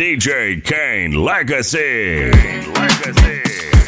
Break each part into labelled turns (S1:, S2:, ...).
S1: DJ Kaine Legacy. Legacy.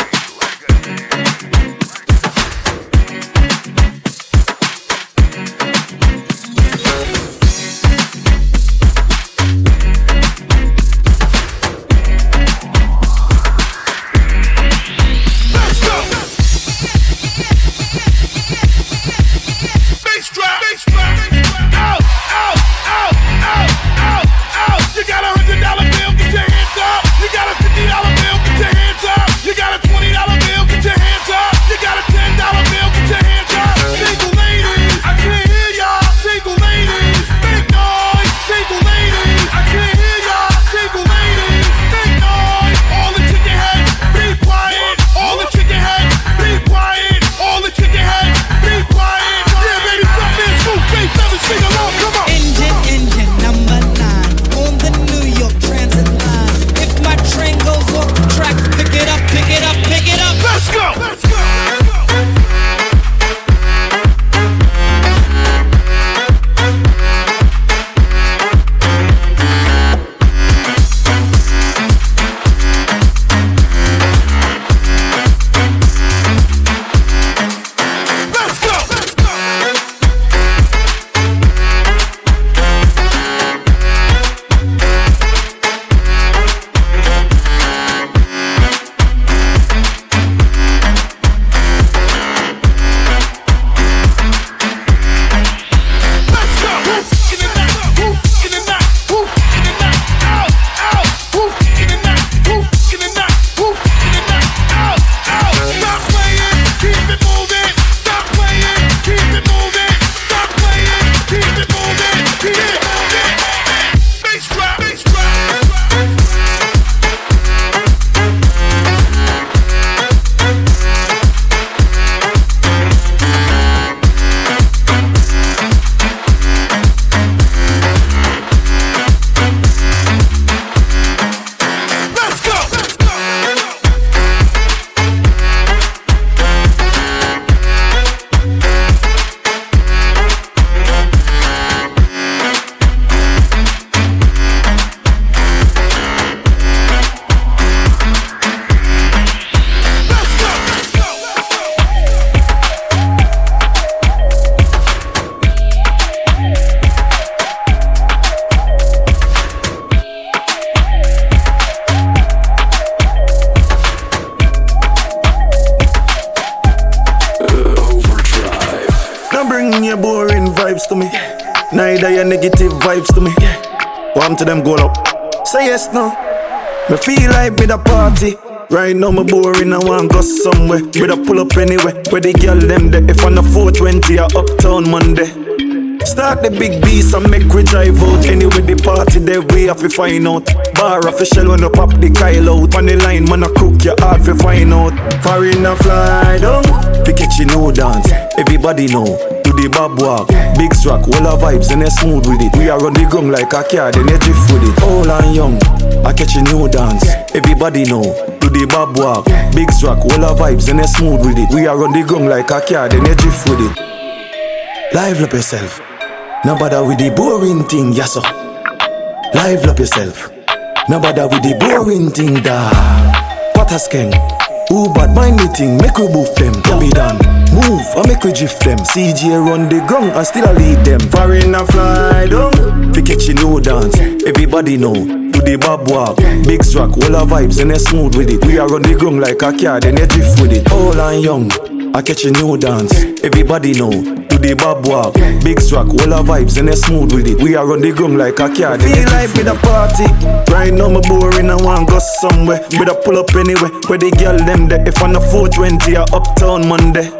S2: Me boring, I want go somewhere. Me da pull up anywhere. Where the girl them there. If on the 420 or uptown Monday. Start the big beast and make we drive out. Anyway, the party there we have to find out. Bar official when you pop the Kyle out. On the line, man, I cook your hard to find out. Foreign a fly down. Catch you no dance. Everybody know To the bob walk. Big strack, all our vibes and they smooth with it. We are on the ground like a car, then they drift with it. Old and young, I catch a new dance. Everybody know. The bob walk. Big strack, all our vibes and they smooth with it. We are on the ground like a car, then they drift with it. Live up yourself. No bother with the boring thing, yes sir. Live up yourself. No bother with the boring thing, da. What a skeng. Who bad mind the thing, make we boof them, be done. Move, I make we drift them. CJ run the ground, I still a lead them. Far Foreign a fly down, fi catch you no dance. Everybody know, the bob walk. Big strack, all our vibes and they smooth with it. We are on the ground like a car, then they drift with it. All and young, I catch a new dance. Everybody know, do the bob walk. Big strack, all our vibes and they smooth with it. We are on the ground like a car. Feel like with a party. Right now me boring, I want to go somewhere. I pull up anyway. Where the girl them there. If on a 420 or uptown Monday.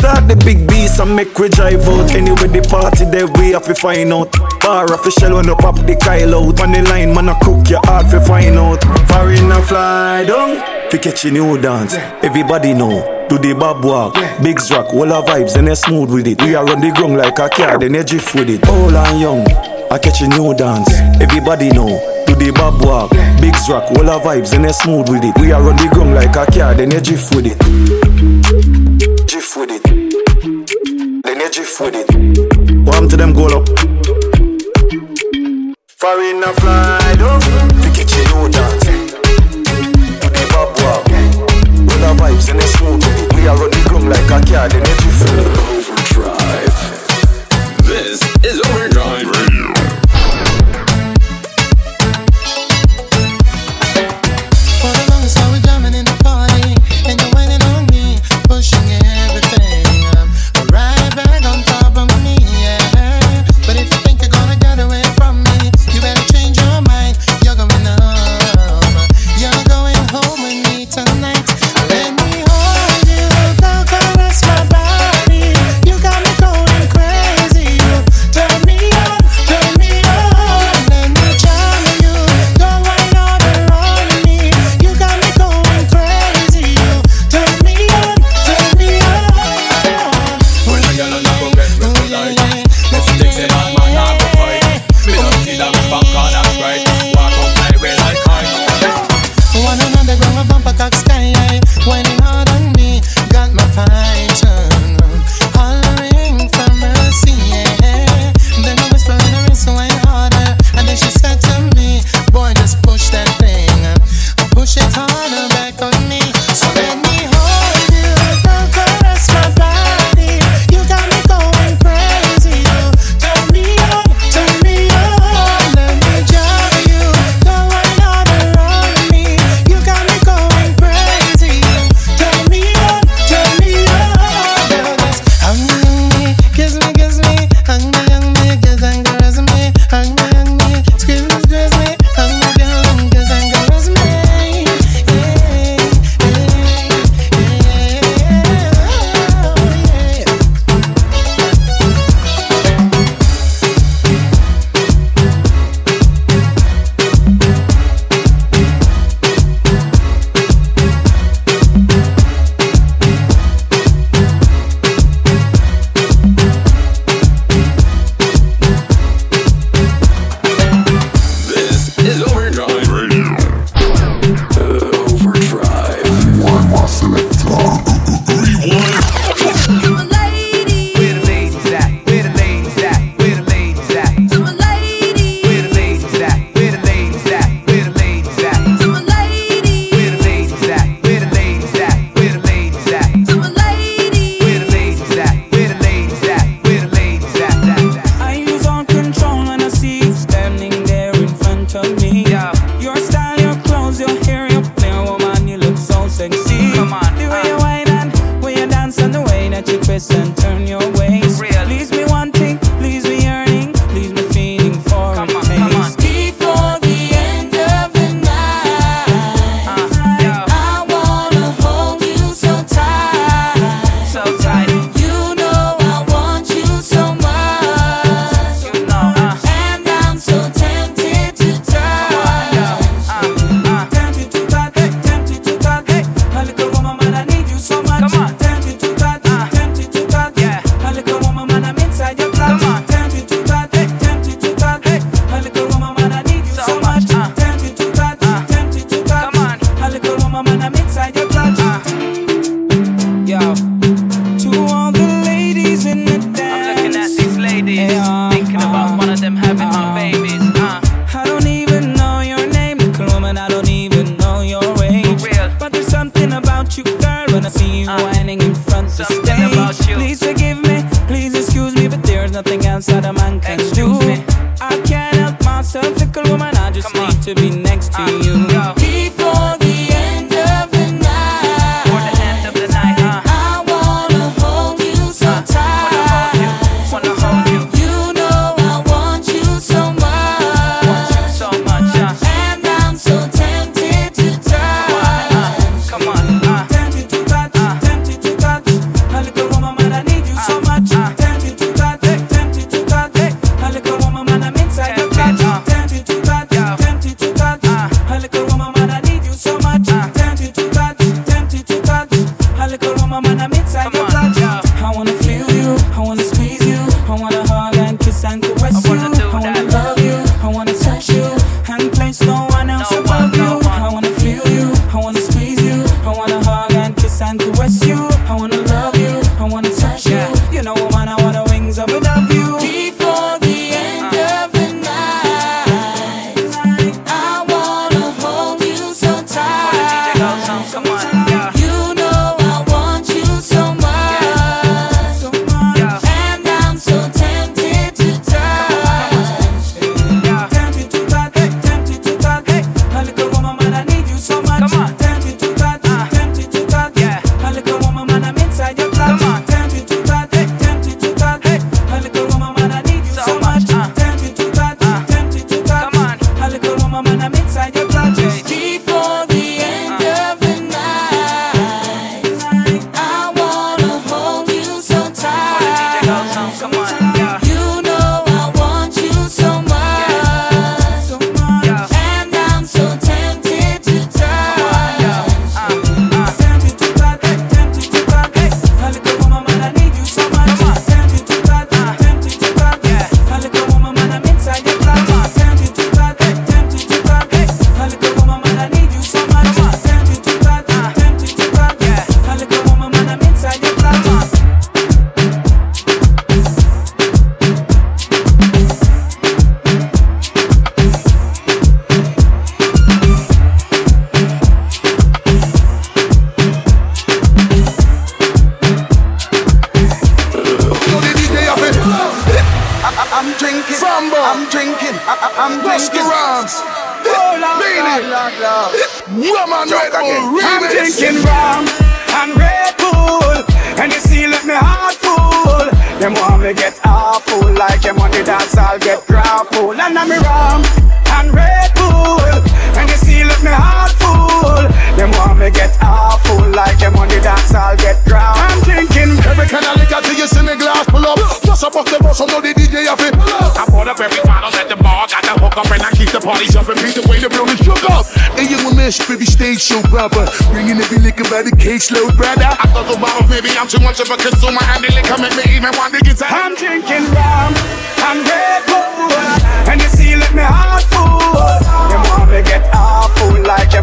S2: Start the big beast and make we drive out. Anyway, the party there we have to find out. Bar official when you pop the Kyle out. On the line, man, I cook your hard to find out. Foreign a fly down. Fi catch a new dance. Everybody know. Do the bob walk, big rock, all our vibes, and they smooth with it. We are on the ground like a car, then they drift with it. Old and young, I catch a new dance. Everybody know. Do the bob walk, big rock, all our vibes, and they smooth with it. We are on the ground like a car, then they drift with it with it. They need drift with it. Warm to them go up. Far a fly, don't to
S3: get you. To
S4: the bob wop. With the
S5: vibes
S3: and
S5: they
S4: smoke. We are running groom like a car, then they drift. Woman I'm
S1: drinking
S6: rum and Red Bull. And you see let me heart full. Them want me get awful Like them on the dance I'll get grappled And I'm rum and Red Bull. And you see let me heart full. Them want me get awful Like them on the dance I'll get grappled I'm drinking.
S1: Every kind of liquor till you see me glass pull up. Just up off the bus so know the DJ have it fuck up and I keep the party jumping, beat the way the building shook up. And you will miss baby stage show brother. Bringing every liquor by the caseload brother. I thought the bottle, baby, I'm too much of a consumer and the liquor make me even want to get tired.
S6: I'm drinking rum, I'm Red Bull, and you see, let me heart full. You want me get awful like you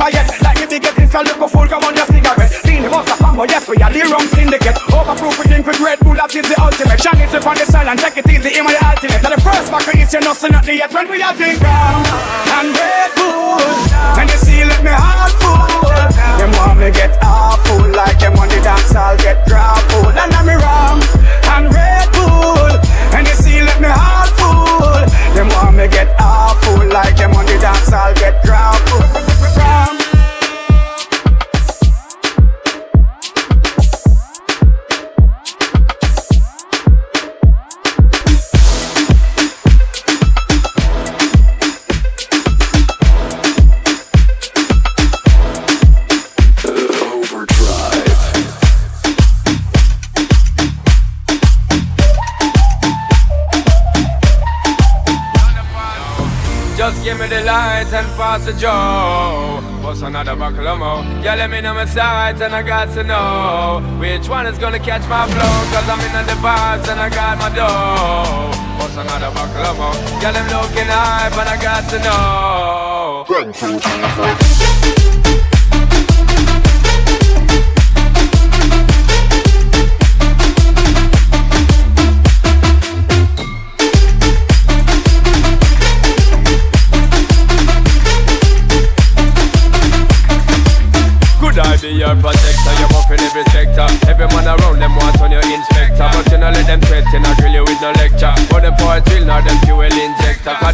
S6: fire. Like the biggest install, look a fool, come on, your cigarette Lean the monster, combo, yes, we are the rum syndicate. Overproof, we drink with Red Bull, that is the ultimate. Shang it on the silent, take it easy, in my ultimate. Now the first backer is your nothing, at the end. When we are drink round and red
S7: pass the Joe. What's another buckle? Yeah, let me know my sight and I got to know which one is gonna catch my flow. Cause I'm in the vibes and I got my dough. What's another buckle? Yeah, them looking hype and I got to know.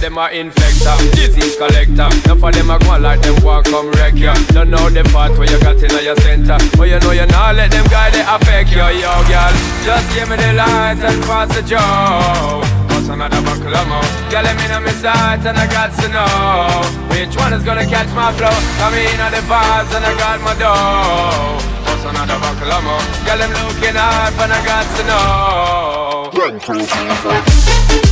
S7: Them are infector, disease collector. None for them a go on like them walk come wreck you. Don't know the part where you got in your center. But you know you not let them guy they affect you, yo girl. Just give me the light and pass the joke. What's another buckle of more Girl, me know my sight and I got to know. Which one is gonna catch my flow? Come in on the vibes and I got my dough. What's another buckle of more Girl, I'm looking up and I got to know.
S8: This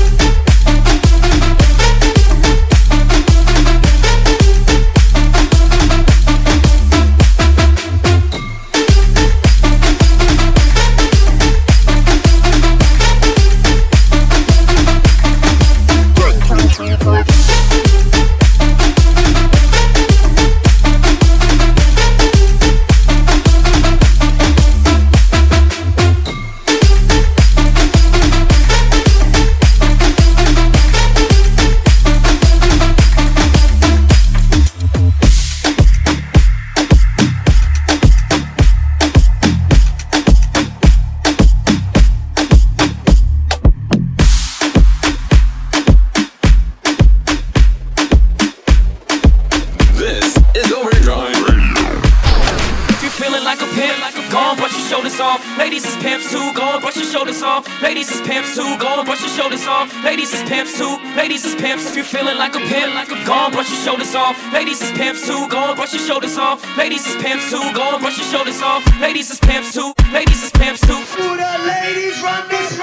S8: pimps.
S9: If you're feeling like a pimp, like a go on, brush your shoulders off. Ladies is pimps too, go on, brush your shoulders off. Ladies is pimps too, go on, brush your shoulders off. Ladies is pimps too, ladies is pimps too.
S10: Who the ladies run this?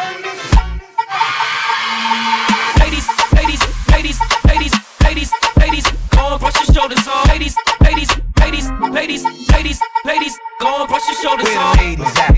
S9: Ladies, ladies, ladies, ladies, ladies, ladies, go on, brush your shoulders off. Ladies, ladies, ladies, ladies, ladies, ladies, go on, brush your shoulders
S10: Where the
S9: off.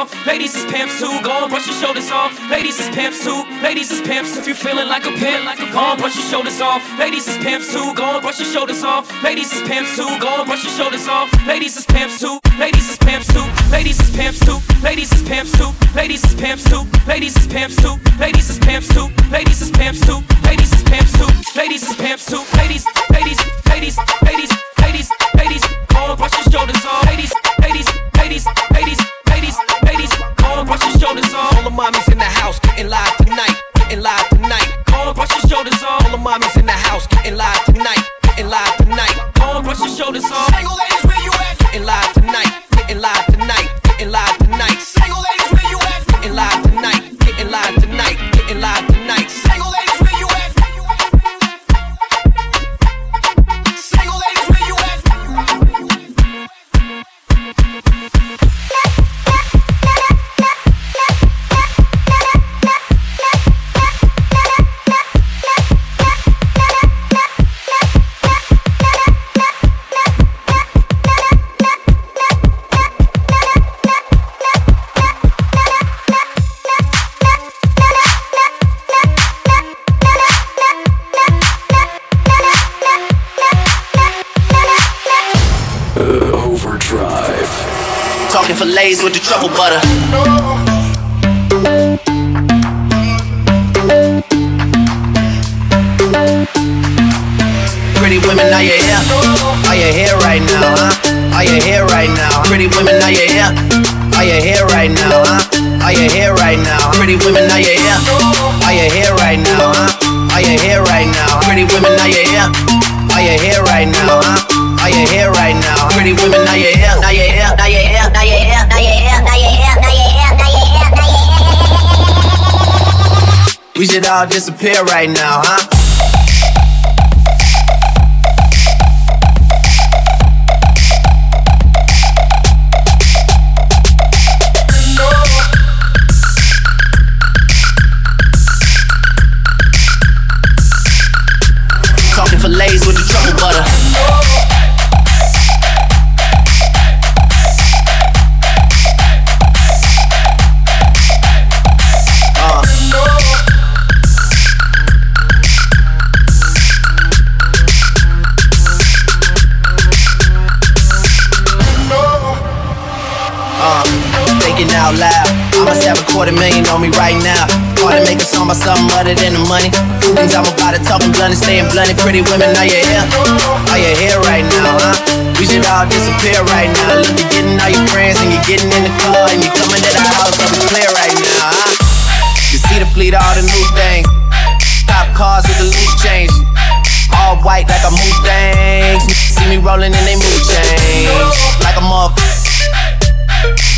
S9: Off.
S10: Ladies
S9: is pimps too, go on, brush your shoulders off. Ladies is pimps too, ladies is pimps. If you're feeling like a pimp, like a go on, brush your shoulders off. Ladies is pimps too, go on, brush your shoulders off. Ladies is pimps too, go on, brush your shoulders off. Ladies is pimps too, ladies is pimps too, ladies is pimps too, ladies is pimps too, ladies is pimps too, ladies is pimps too, ladies is pimps too, ladies is pimps too, ladies is pimps too, ladies is pimps too, ladies,
S11: Are you here right now? Pretty women, are you here? Are you here right now, huh? Are you here right now? Pretty women, are you here? Are you here right now, huh? Are you here right now? Pretty women, are you here? Are you here? Are you here? Are you here? Are you here? Are you here? Are you here? Are you here? Are you here? We should all disappear right now, huh? Out loud. I must have a quarter million on me right now. Hard to make a song about something other than the money. Things I'm about to talking blunt and staying blunt. And pretty women, are you here? Are you here right now, huh? We should all disappear right now. Look, you're getting all your friends and you're getting in the car and you're coming to the house. It's clear right now, huh? You see the fleet, all the new things. Top cars with the loose change. All white like a Mustang. See me rolling in they mood change. Like a motherfucker.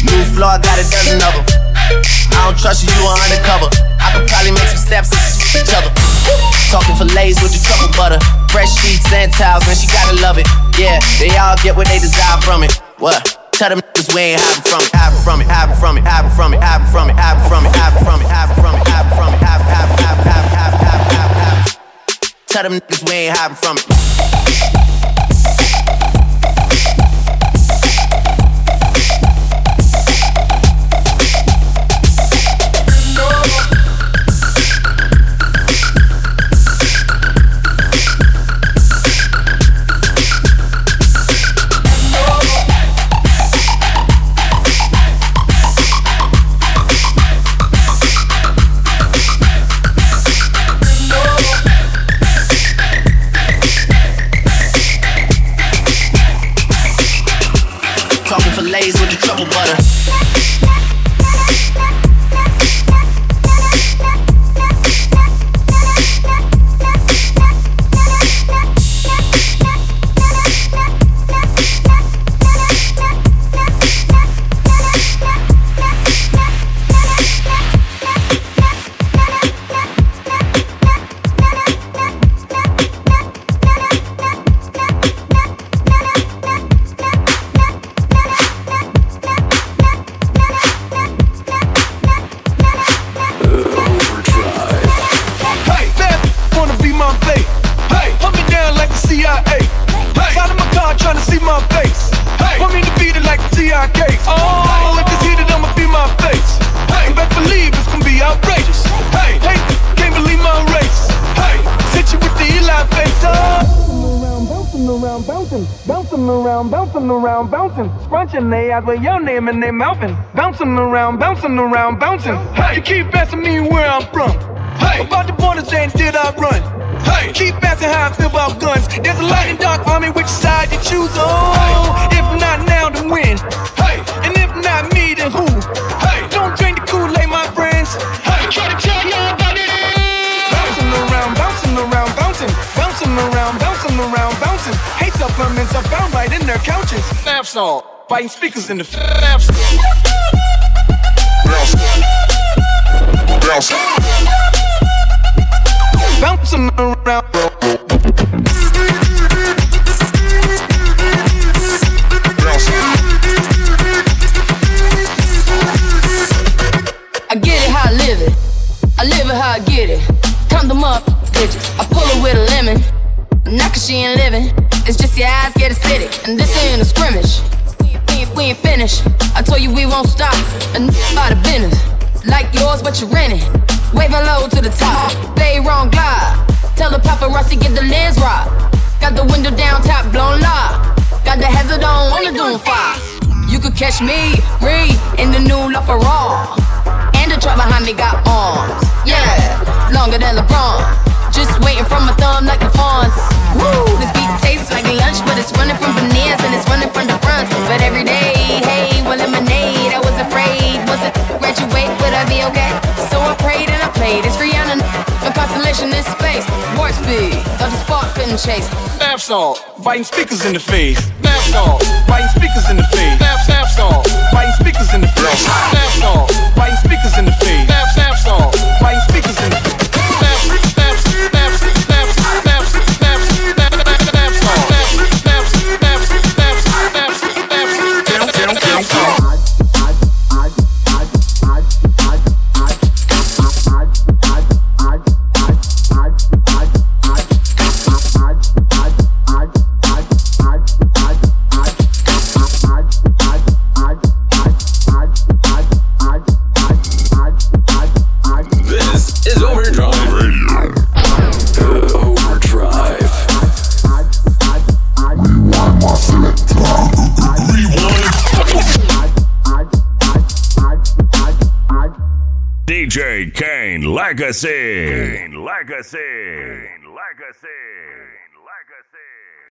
S11: New floor, I got a dozen of them. I don't trust you, you are undercover. I could probably make some steps and each other. Talking fillets with the truffle butter. Fresh sheets and towels, man, she gotta love it. Yeah, they all get what they desire from it. What? Tell them niggas we ain't hiding from it, hiding from it, hiding from it, hiding from it, hiding from it, hiding from it, hiding from it, hiding from it, hiding from it, hiding, hiding, hiding, hiding, hiding, hiding, hiding, hiding. Tell them niggas we ain't hiding from it.
S4: Around, bouncing bouncing, scrunching they eyes with your name and they mouthing, bouncing around, bouncing around, bouncing.
S12: Hey, you keep asking me where I'm from. Hey, about the border saying did I run? Hey, keep asking how I feel about guns. There's a light and dark army, which side you choose? Oh, if not now, then when? Hey, and if not me, then who? Hey, don't drink the Kool-Aid, my friends. Hey, try to tell y'all
S4: couches.
S12: Fab song, biting speakers in the fab song.
S4: Bouncing around.
S13: I get it how I live it. I live it how I get it. Count them up, bitches. I pull her with a lemon. Not cause she ain't living. It's just your eyes get acidic. And this ain't a scrimmage. We ain't, we ain't finished. I told you we won't stop. And out of business. Like yours, but you're renting. Waving low to the top. Play wrong glide. Tell the paparazzi get the lens right. Got the window down, top blown low. Got the hazard on, the doom fire. You could catch me, Ree, in the new La Ferrari. And the truck behind me got arms. Yeah, longer than LeBron. Just waiting for my thumb like the fawns. Woo, this beat tastes like lunch, but it's running from veneers and it's running from the front. But every day, hey, well, lemonade. I was afraid, was it graduate? Would I be okay? So I prayed and I played. It's Rihanna, a constellation in space. them chase.
S12: Bath salt, biting speakers in the face. Bath salt, biting speakers in the face. Bath bath salt, biting speakers in the face. Bath salt, biting speakers in the face. Bath bath salt, biting speakers in the face.